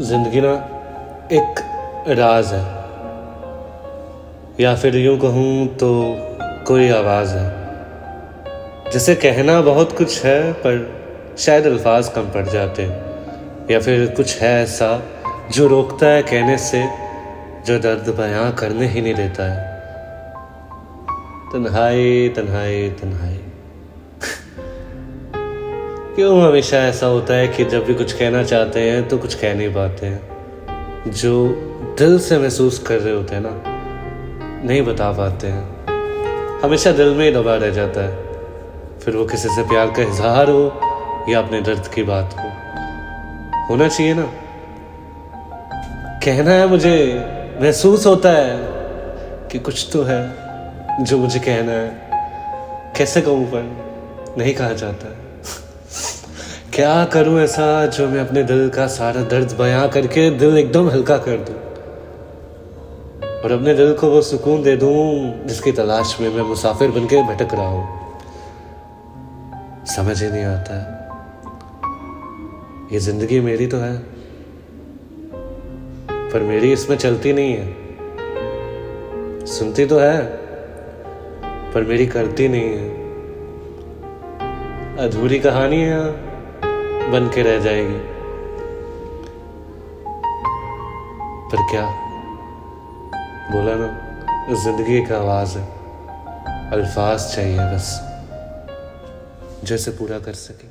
ज़िंदगी ना एक राज है। या फिर यूँ कहूँ तो कोई आवाज़ है। जिसे कहना बहुत कुछ है, पर शायद अल्फाज कम पड़ जाते या फिर कुछ है ऐसा जो रोकता है कहने से, जो दर्द बयां करने ही नहीं देता है। तन्हाई तन्हाई तन्हाई। क्यों हमेशा ऐसा होता है कि जब भी कुछ कहना चाहते हैं तो कुछ कह नहीं पाते हैं? जो दिल से महसूस कर रहे होते हैं ना, नहीं बता पाते हैं। हमेशा दिल में ही दबा रह जाता है। फिर वो किसी से प्यार का इजहार हो, या अपने दर्द की बात हो। होना चाहिए ना। कहना है, मुझे महसूस होता है कि कुछ तो है जो मुझे कहना है। कैसे कहूँ पर? नहीं कहा जाता है। क्या करूँ ऐसा जो मैं अपने दिल का सारा दर्द बयां करके दिल एकदम हल्का कर दूँ? और अपने दिल को वो सुकून दे दूँ जिसकी तलाश में मैं मुसाफिर बनके भटक रहा हूँ? समझ ही नहीं आता ये ज़िंदगी मेरी तो है, पर मेरी इसमें चलती नहीं है। सुनती तो है, पर मेरी करती नहीं है। अधूरी कहानी है। बन के रह जाएगी। पर क्या? बोला ना, ज़िंदगी का आवाज़ है। अल्फाज चाहिए बस, जैसे पूरा कर सके।